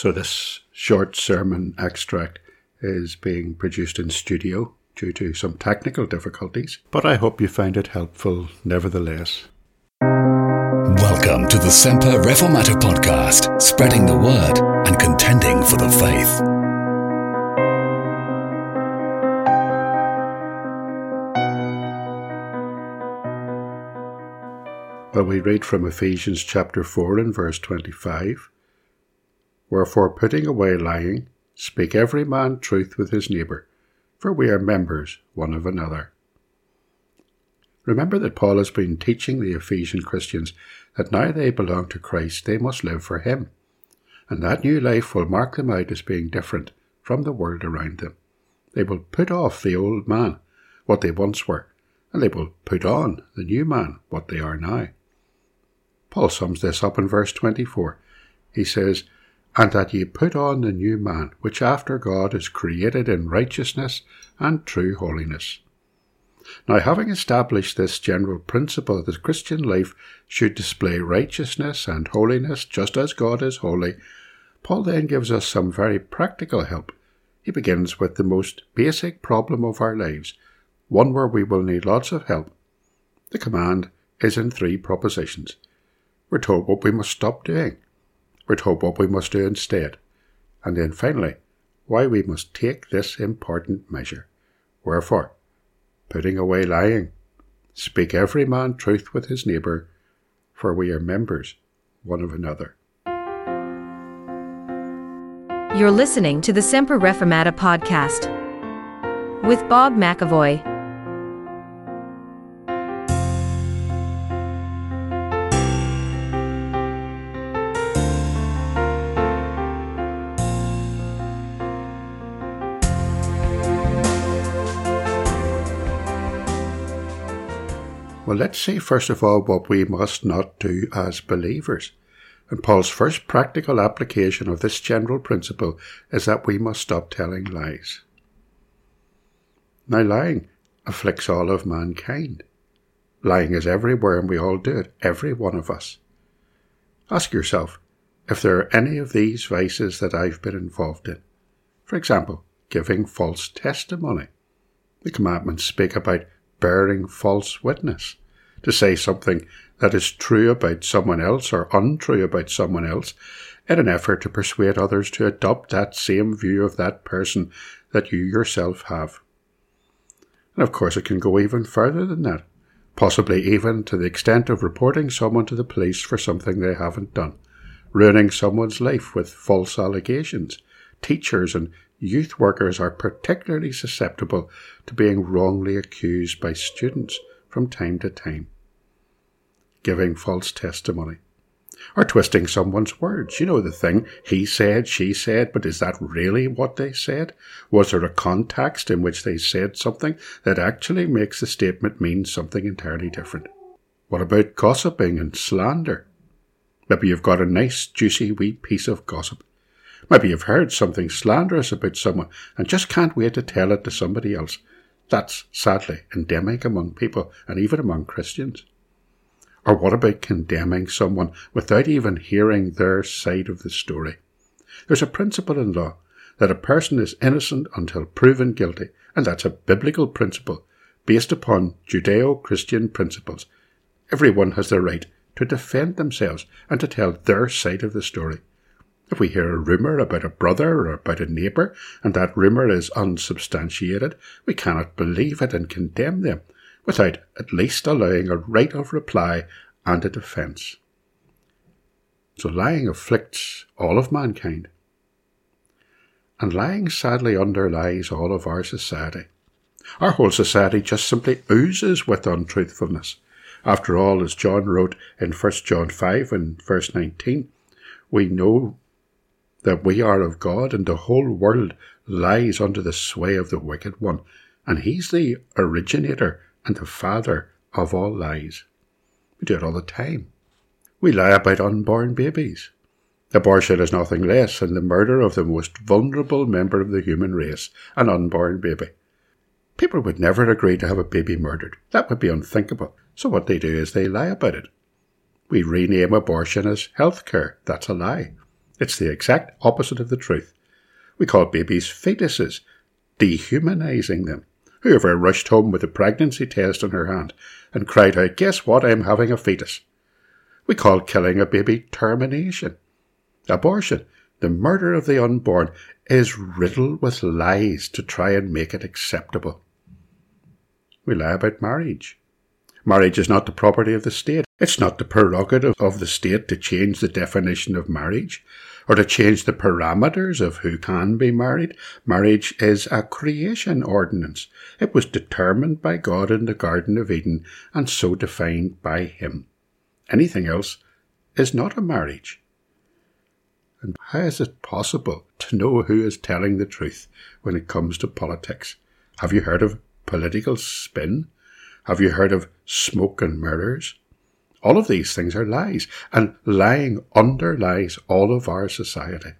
So, this short sermon extract is being produced in studio due to some technical difficulties, but I hope you find it helpful nevertheless. Welcome to the Semper Reformata podcast, spreading the word and contending for the faith. Well, we read from Ephesians chapter 4 and verse 25. Wherefore, putting away lying, speak every man truth with his neighbour, for we are members one of another. Remember that Paul has been teaching the Ephesian Christians that now they belong to Christ, they must live for Him, and that new life will mark them out as being different from the world around them. They will put off the old man, what they once were, and they will put on the new man, what they are now. Paul sums this up in verse 24. He says, and that ye put on the new man, which after God is created in righteousness and true holiness. Now, having established this general principle that Christian life should display righteousness and holiness just as God is holy, Paul then gives us some very practical help. He begins with the most basic problem of our lives, one where we will need lots of help. The command is in three propositions. We're told what we must stop doing we're told what we must do instead. And then finally, why we must take this important measure. Wherefore, putting away lying, speak every man truth with his neighbour, for we are members one of another. You're listening to the Semper Reformata podcast with Bob McAvoy. Well, let's see first of all what we must not do as believers. And Paul's first practical application of this general principle is that we must stop telling lies. Now, lying afflicts all of mankind. Lying is everywhere and we all do it, every one of us. Ask yourself if there are any of these vices that I've been involved in. For example, giving false testimony. The commandments speak about bearing false witness to say something that is true about someone else or untrue about someone else in an effort to persuade others to adopt that same view of that person that you yourself have. And of course, it can go even further than that, possibly even to the extent of reporting someone to the police for something they haven't done, ruining someone's life with false allegations. Teachers and youth workers are particularly susceptible to being wrongly accused by students from time to time. Giving false testimony. Or twisting someone's words. You know the thing, he said, she said, but is that really what they said? Was there a context in which they said something that actually makes the statement mean something entirely different? What about gossiping and slander? Maybe you've got a nice, juicy, wee piece of gossip. Maybe you've heard something slanderous about someone and just can't wait to tell it to somebody else. That's sadly endemic among people and even among Christians. Or what about condemning someone without even hearing their side of the story? There's a principle in law that a person is innocent until proven guilty, and that's a biblical principle based upon Judeo Christian principles. Everyone has the right to defend themselves and to tell their side of the story. If we hear a rumour about a brother or about a neighbour, and that rumour is unsubstantiated, we cannot believe it and condemn them without at least allowing a right of reply and a defence. So lying afflicts all of mankind. And lying sadly underlies all of our society. Our whole society just simply oozes with untruthfulness. After all, as John wrote in 1 John 5 and verse 19, we know that we are of God, and the whole world lies under the sway of the wicked one, and he's the originator and the father of all lies. We do it all the time. We lie about unborn babies. Abortion is nothing less than the murder of the most vulnerable member of the human race, an unborn baby. People would never agree to have a baby murdered. That would be unthinkable. So what they do is they lie about it. We rename abortion as health care. That's a lie. It's the exact opposite of the truth. We call babies fetuses, dehumanizing them. Whoever rushed home with a pregnancy test in her hand and cried out, Guess what? I'm having a fetus. We call killing a baby termination. Abortion, the murder of the unborn, is riddled with lies to try and make it acceptable. We lie about marriage. Marriage is not the property of the state. It's not the prerogative of the state to change the definition of marriage or to change the parameters of who can be married. Marriage is a creation ordinance. It was determined by God in the Garden of Eden and so defined by Him. Anything else is not a marriage. And how is it possible to know who is telling the truth when it comes to politics? Have you heard of political spin? Have you heard of smoke and mirrors? All of these things are lies, and lying underlies all of our society.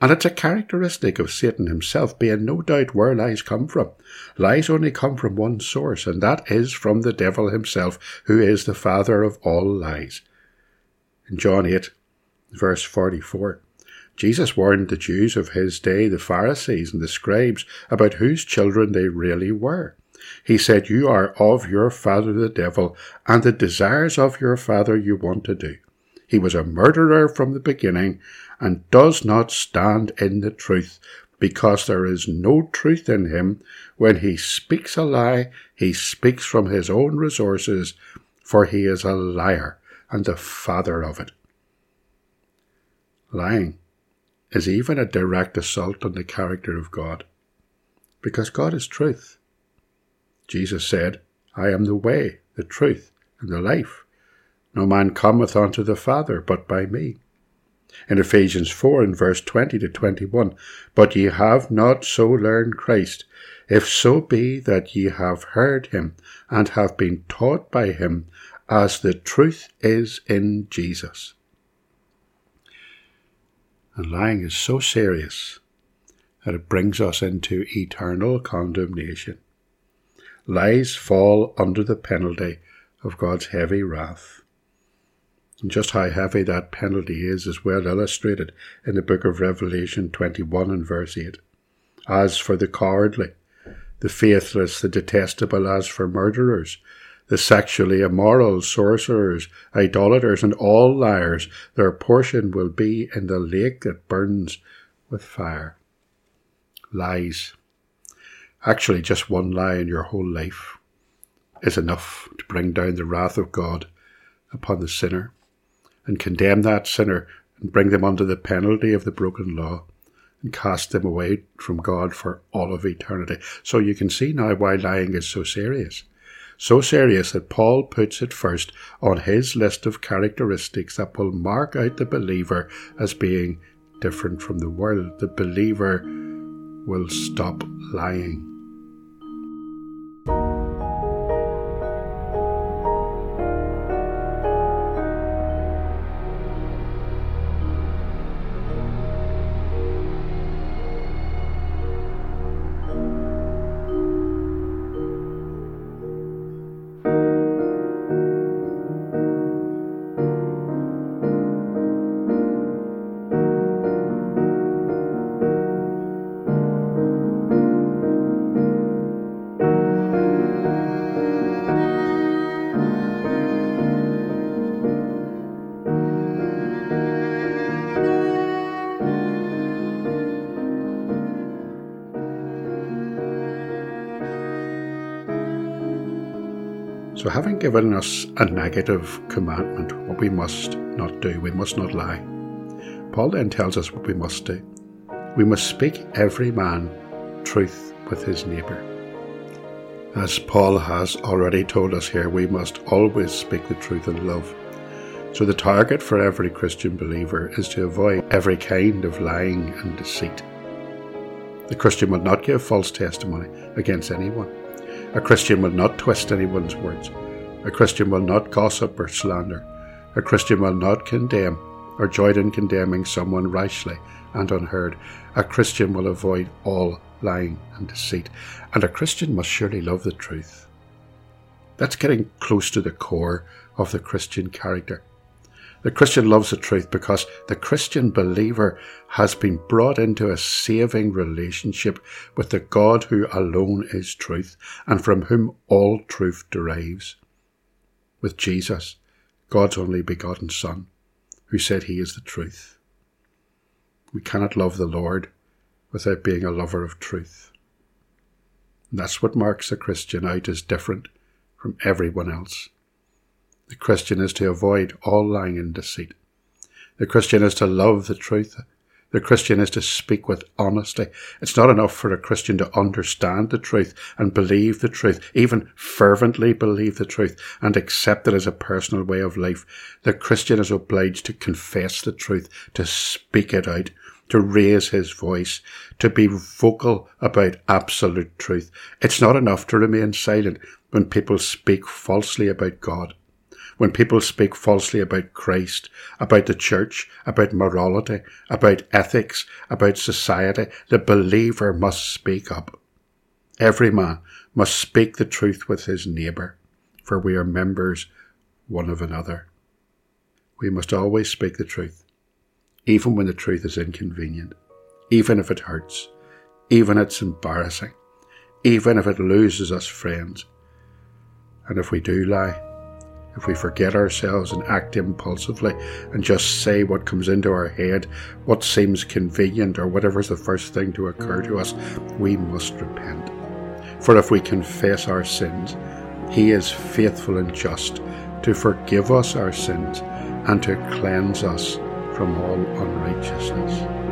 And it's a characteristic of Satan himself, being no doubt where lies come from. Lies only come from one source, and that is from the devil himself, who is the father of all lies. In John 8, verse 44, Jesus warned the Jews of his day, the Pharisees and the scribes, about whose children they really were. He said, You are of your father the devil, and the desires of your father you want to do. He was a murderer from the beginning, and does not stand in the truth, because there is no truth in him. When he speaks a lie, he speaks from his own resources, for he is a liar and the father of it. Lying is even a direct assault on the character of God, because God is truth. Jesus said, I am the way, the truth, and the life. No man cometh unto the Father but by me. In Ephesians 4 and verse 20 to 21, But ye have not so learned Christ, if so be that ye have heard him, and have been taught by him, as the truth is in Jesus. And lying is so serious that it brings us into eternal condemnation lies fall under the penalty of God's heavy wrath. And just how heavy that penalty is is well illustrated in the book of Revelation 21 and verse 8. As for the cowardly, the faithless, the detestable, as for murderers, the sexually immoral, sorcerers, idolaters, and all liars, their portion will be in the lake that burns with fire. Lies Actually, just one lie in your whole life is enough to bring down the wrath of God upon the sinner and condemn that sinner and bring them under the penalty of the broken law and cast them away from God for all of eternity. So you can see now why lying is so serious. So serious that Paul puts it first on his list of characteristics that will mark out the believer as being different from the world. The believer will stop lying. So, having given us a negative commandment, what we must not do, we must not lie, Paul then tells us what we must do. We must speak every man truth with his neighbour. As Paul has already told us here, we must always speak the truth in love. So, the target for every Christian believer is to avoid every kind of lying and deceit. The Christian will not give false testimony against anyone. A Christian will not twist anyone's words. A Christian will not gossip or slander. A Christian will not condemn or join in condemning someone rashly and unheard. A Christian will avoid all lying and deceit. And a Christian must surely love the truth. That's getting close to the core of the Christian character. The Christian loves the truth because the Christian believer has been brought into a saving relationship with the God who alone is truth and from whom all truth derives. With Jesus, God's only begotten Son, who said he is the truth. We cannot love the Lord without being a lover of truth. And that's what marks a Christian out as different from everyone else. The Christian is to avoid all lying and deceit. The Christian is to love the truth. The Christian is to speak with honesty. It's not enough for a Christian to understand the truth and believe the truth, even fervently believe the truth and accept it as a personal way of life. The Christian is obliged to confess the truth, to speak it out, to raise his voice, to be vocal about absolute truth. It's not enough to remain silent when people speak falsely about God when people speak falsely about Christ, about the church, about morality, about ethics, about society, the believer must speak up. Every man must speak the truth with his neighbour, for we are members one of another. We must always speak the truth, even when the truth is inconvenient, even if it hurts, even if it's embarrassing, even if it loses us friends. And if we do lie, if we forget ourselves and act impulsively and just say what comes into our head, what seems convenient, or whatever's the first thing to occur to us, we must repent. For if we confess our sins, He is faithful and just to forgive us our sins and to cleanse us from all unrighteousness.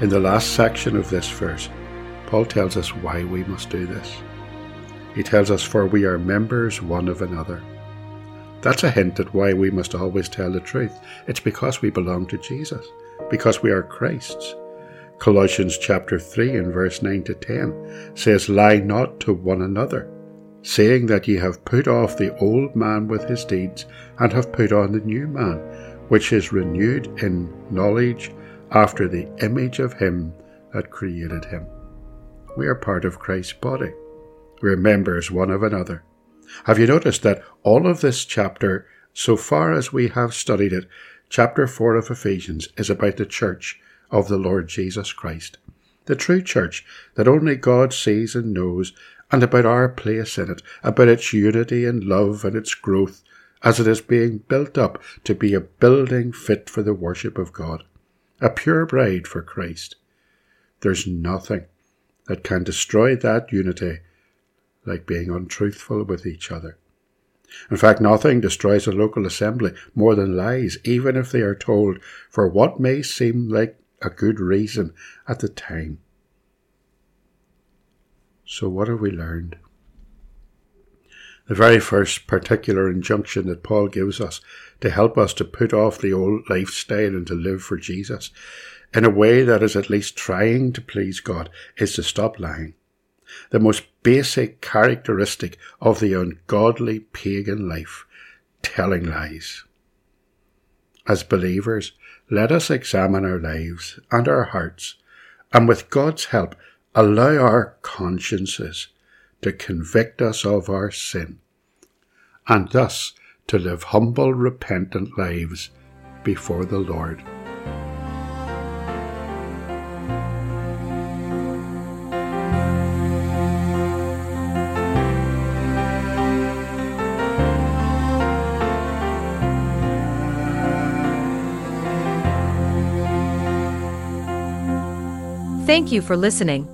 In the last section of this verse, Paul tells us why we must do this. He tells us, For we are members one of another. That's a hint at why we must always tell the truth. It's because we belong to Jesus, because we are Christ's. Colossians chapter 3 and verse 9 to 10 says, Lie not to one another, saying that ye have put off the old man with his deeds, and have put on the new man, which is renewed in knowledge after the image of Him that created Him. We are part of Christ's body. We are members one of another. Have you noticed that all of this chapter, so far as we have studied it, chapter 4 of Ephesians, is about the church of the Lord Jesus Christ, the true church that only God sees and knows, and about our place in it, about its unity and love and its growth, as it is being built up to be a building fit for the worship of God a pure bride for Christ. There's nothing that can destroy that unity like being untruthful with each other. In fact, nothing destroys a local assembly more than lies, even if they are told for what may seem like a good reason at the time. So, what have we learned? The very first particular injunction that Paul gives us to help us to put off the old lifestyle and to live for Jesus in a way that is at least trying to please God is to stop lying. The most basic characteristic of the ungodly pagan life, telling lies. As believers, let us examine our lives and our hearts, and with God's help, allow our consciences to convict us of our sin, and thus to live humble, repentant lives before the Lord. Thank you for listening.